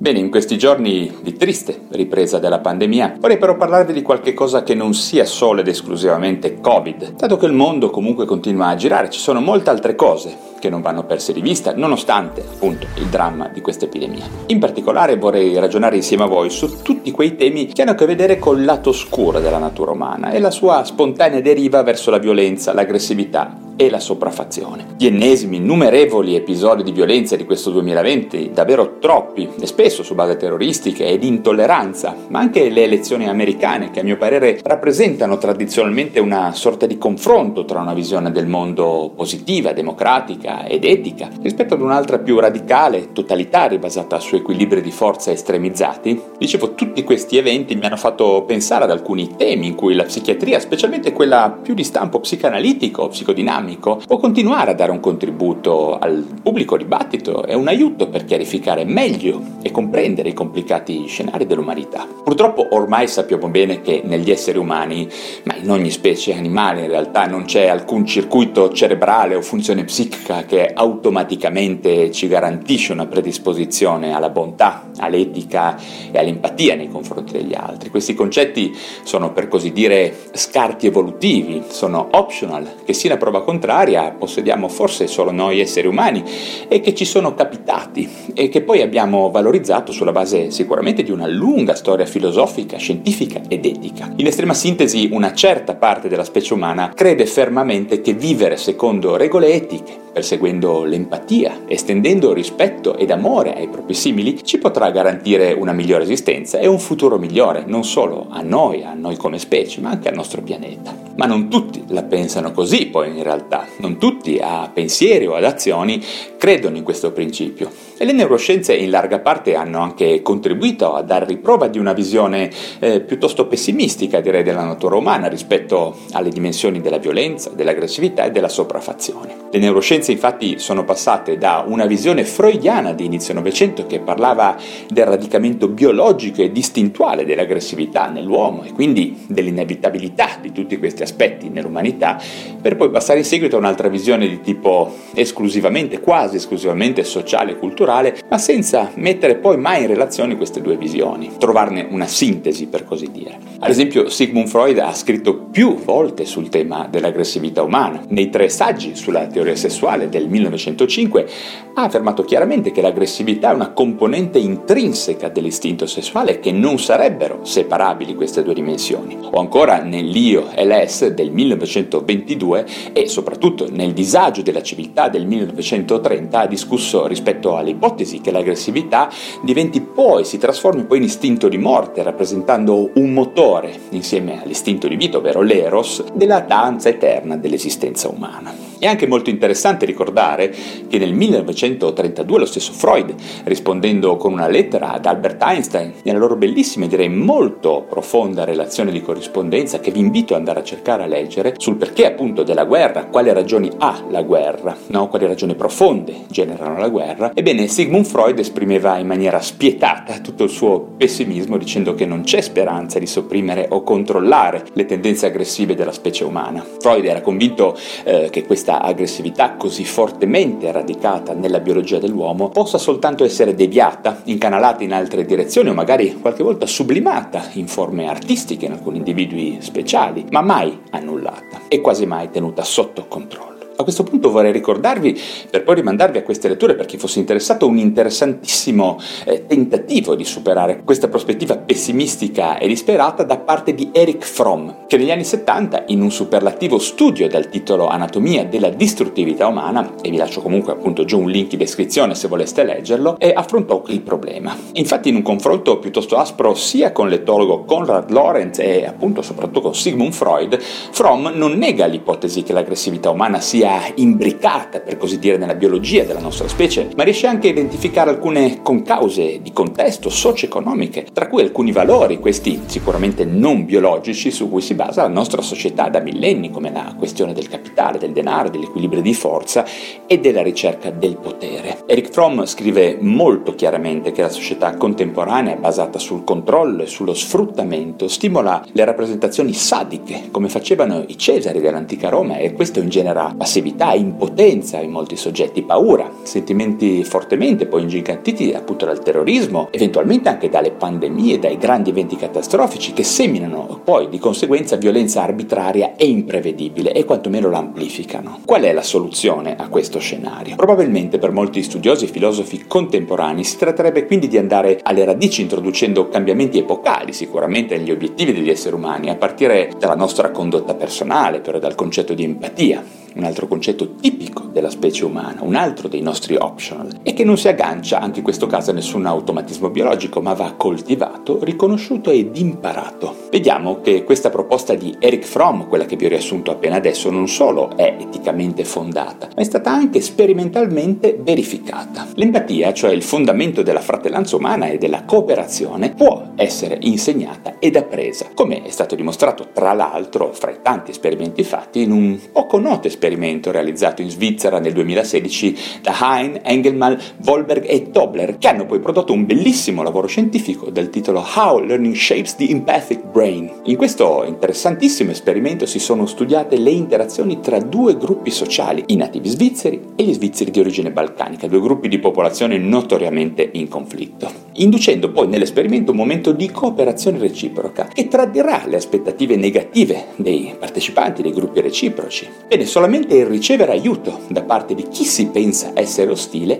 Bene, in questi giorni di triste ripresa della pandemia, vorrei però parlarvi di qualche cosa che non sia solo ed esclusivamente Covid. Dato che il mondo comunque continua a girare, ci sono molte altre cose che non vanno perse di vista, nonostante appunto il dramma di questa epidemia. In particolare vorrei ragionare insieme a voi su tutti quei temi che hanno a che vedere col lato oscuro della natura umana e la sua spontanea deriva verso la violenza, l'aggressività e la sopraffazione. Gli ennesimi innumerevoli episodi di violenza di questo 2020, davvero troppi, e spesso su base terroristiche e di intolleranza, ma anche le elezioni americane che a mio parere rappresentano tradizionalmente una sorta di confronto tra una visione del mondo positiva, democratica ed etica, rispetto ad un'altra più radicale, totalitaria, basata su equilibri di forza estremizzati. Dicevo, tutti questi eventi mi hanno fatto pensare ad alcuni temi in cui la psichiatria, specialmente quella più di stampo psicanalitico, psicodinamico, dinamico può continuare a dare un contributo al pubblico dibattito e un aiuto per chiarificare meglio e comprendere i complicati scenari dell'umanità. Purtroppo ormai sappiamo bene che negli esseri umani, ma in ogni specie animale in realtà non c'è alcun circuito cerebrale o funzione psichica che automaticamente ci garantisce una predisposizione alla bontà, all'etica e all'empatia nei confronti degli altri. Questi concetti sono per così dire scarti evolutivi, sono optional, che sia una prova contraria possediamo forse solo noi esseri umani e che ci sono capitati e che poi abbiamo valorizzato sulla base sicuramente di una lunga storia filosofica, scientifica ed etica. In estrema sintesi, una certa parte della specie umana crede fermamente che vivere secondo regole etiche, perseguendo l'empatia, estendendo rispetto ed amore ai propri simili, ci potrà garantire una migliore esistenza e un futuro migliore, non solo a noi, a noi come specie, ma anche al nostro pianeta. Ma non tutti la pensano così, poi in realtà, non tutti a pensieri o ad azioni credono in questo principio. E le neuroscienze in larga parte hanno anche contribuito a dare riprova di una visione eh, piuttosto pessimistica, direi, della natura umana rispetto alle dimensioni della violenza, dell'aggressività e della sopraffazione. Le neuroscienze infatti sono passate da una visione freudiana di inizio Novecento che parlava del radicamento biologico e distintuale dell'aggressività nell'uomo e quindi dell'inevitabilità di tutti questi aspetti nell'umanità, per poi passare in seguito a un'altra visione di tipo esclusivamente, quasi esclusivamente sociale e culturale, ma senza mettere poi mai in relazione queste due visioni, trovarne una sintesi per così dire. Ad esempio Sigmund Freud ha scritto più volte sul tema dell'aggressività umana. Nei tre saggi sulla teoria sessuale del 1905 ha affermato chiaramente che l'aggressività è una componente intrinseca dell'istinto sessuale e che non sarebbero separabili queste due dimensioni. O ancora nell'Io e l'Es del 1922 e soprattutto nel disagio della civiltà del 1930 ha discusso rispetto all'ipotesi che l'aggressività diventi poi, si trasformi poi in istinto di morte, rappresentando un motore, insieme all'istinto di vita, ovvero l'eros, della danza eterna dell'esistenza umana. È anche molto interessante ricordare che nel 1932 lo stesso Freud, rispondendo con una lettera ad Albert Einstein, nella loro bellissima e direi molto profonda relazione di corrispondenza che vi invito ad andare a cercare a leggere, sul perché appunto della guerra, quali ragioni ha la guerra, no? quali ragioni profonde generano la guerra, ebbene Sigmund Freud esprimeva in maniera spietata tutto il suo pessimismo dicendo che non c'è speranza di sopprimere o controllare le tendenze aggressive della specie umana. Freud era convinto eh, che questa aggressività così fortemente radicata nella biologia dell'uomo possa soltanto essere deviata, incanalata in altre direzioni o magari qualche volta sublimata in forme artistiche in alcuni individui speciali, ma mai annullata e quasi mai tenuta sotto controllo. A questo punto vorrei ricordarvi, per poi rimandarvi a queste letture per chi fosse interessato, un interessantissimo eh, tentativo di superare questa prospettiva pessimistica e disperata da parte di Eric Fromm, che negli anni 70, in un superlativo studio dal titolo Anatomia della distruttività umana, e vi lascio comunque appunto giù un link in descrizione se voleste leggerlo, e affrontò il problema. Infatti in un confronto piuttosto aspro sia con l'etologo Konrad Lorenz e appunto soprattutto con Sigmund Freud, Fromm non nega l'ipotesi che l'aggressività umana sia sia imbricata, per così dire, nella biologia della nostra specie, ma riesce anche a identificare alcune concause di contesto socio-economiche, tra cui alcuni valori, questi sicuramente non biologici, su cui si basa la nostra società da millenni, come la questione del capitale, del denaro, dell'equilibrio di forza e della ricerca del potere. Eric Fromm scrive molto chiaramente che la società contemporanea basata sul controllo e sullo sfruttamento stimola le rappresentazioni sadiche, come facevano i Cesari dell'antica Roma, e questo ingenera passività, impotenza in molti soggetti, paura, sentimenti fortemente poi ingigantiti appunto dal terrorismo, eventualmente anche dalle pandemie, dai grandi eventi catastrofici che seminano poi di conseguenza violenza arbitraria e imprevedibile e quantomeno la amplificano. Qual è la soluzione a questo scenario? Probabilmente per molti studiosi e filosofi contemporanei si tratterebbe quindi di andare alle radici introducendo cambiamenti epocali sicuramente negli obiettivi degli esseri umani, a partire dalla nostra condotta personale, però dal concetto di empatia un altro concetto tipico della specie umana, un altro dei nostri optional, e che non si aggancia anche in questo caso a nessun automatismo biologico, ma va coltivato, riconosciuto ed imparato. Vediamo che questa proposta di Eric Fromm, quella che vi ho riassunto appena adesso, non solo è eticamente fondata, ma è stata anche sperimentalmente verificata. L'empatia, cioè il fondamento della fratellanza umana e della cooperazione, può essere insegnata ed appresa, come è stato dimostrato tra l'altro fra i tanti esperimenti fatti in un poco noto esperimento esperimento realizzato in Svizzera nel 2016 da Hein, Engelmann, Wolberg e Tobler, che hanno poi prodotto un bellissimo lavoro scientifico dal titolo How Learning Shapes the Empathic Brain. In questo interessantissimo esperimento si sono studiate le interazioni tra due gruppi sociali, i nativi svizzeri e gli svizzeri di origine balcanica, due gruppi di popolazione notoriamente in conflitto, inducendo poi nell'esperimento un momento di cooperazione reciproca che tradirà le aspettative negative dei partecipanti dei gruppi reciproci. Bene, solamente Solamente il ricevere aiuto da parte di chi si pensa essere ostile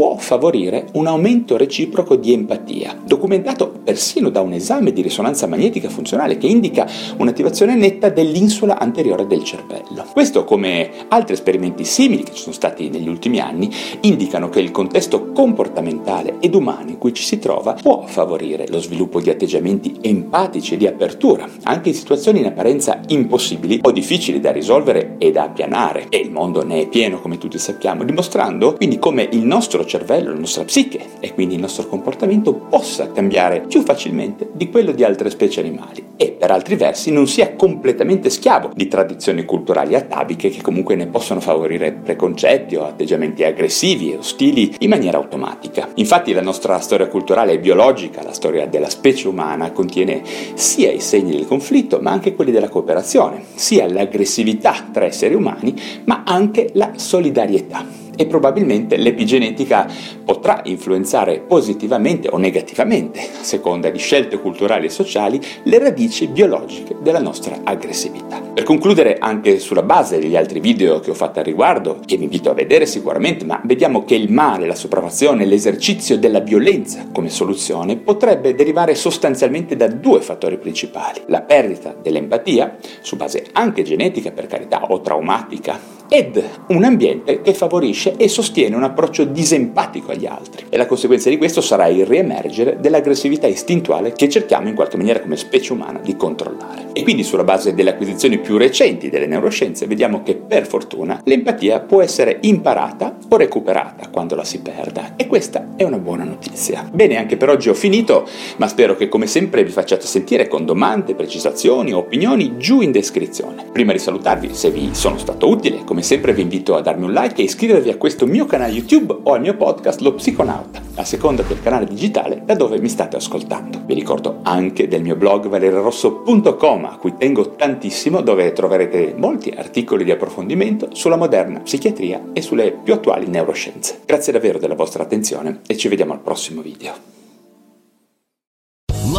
può favorire un aumento reciproco di empatia, documentato persino da un esame di risonanza magnetica funzionale che indica un'attivazione netta dell'insula anteriore del cervello. Questo, come altri esperimenti simili che ci sono stati negli ultimi anni, indicano che il contesto comportamentale ed umano in cui ci si trova può favorire lo sviluppo di atteggiamenti empatici e di apertura, anche in situazioni in apparenza impossibili o difficili da risolvere e da appianare e il mondo ne è pieno come tutti sappiamo, dimostrando quindi come il nostro cervello, la nostra psiche e quindi il nostro comportamento possa cambiare più facilmente di quello di altre specie animali e per altri versi non sia completamente schiavo di tradizioni culturali ataviche che comunque ne possono favorire preconcetti o atteggiamenti aggressivi e ostili in maniera automatica. Infatti la nostra storia culturale e biologica, la storia della specie umana, contiene sia i segni del conflitto ma anche quelli della cooperazione, sia l'aggressività tra esseri umani ma anche la solidarietà e probabilmente l'epigenetica potrà influenzare positivamente o negativamente, a seconda di scelte culturali e sociali, le radici biologiche della nostra aggressività. Per concludere, anche sulla base degli altri video che ho fatto al riguardo, che vi invito a vedere sicuramente, ma vediamo che il male, la sopraffazione, l'esercizio della violenza come soluzione potrebbe derivare sostanzialmente da due fattori principali. La perdita dell'empatia, su base anche genetica per carità o traumatica, ed un ambiente che favorisce e sostiene un approccio disempatico agli altri. E la conseguenza di questo sarà il riemergere dell'aggressività istintuale che cerchiamo in qualche maniera come specie umana di controllare. E quindi sulla base delle acquisizioni più recenti delle neuroscienze vediamo che per fortuna l'empatia può essere imparata o recuperata quando la si perda e questa è una buona notizia. Bene, anche per oggi ho finito, ma spero che come sempre vi facciate sentire con domande, precisazioni o opinioni giù in descrizione. Prima di salutarvi, se vi sono stato utile, come sempre vi invito a darmi un like e iscrivervi a questo mio canale YouTube o al mio podcast Lo Psiconauta, a seconda del canale digitale da dove mi state ascoltando. Vi ricordo anche del mio blog valererosso.com a cui tengo tantissimo dove troverete molti articoli di approfondimento sulla moderna psichiatria e sulle più attuali neuroscienze. Grazie davvero della vostra attenzione e ci vediamo al prossimo video.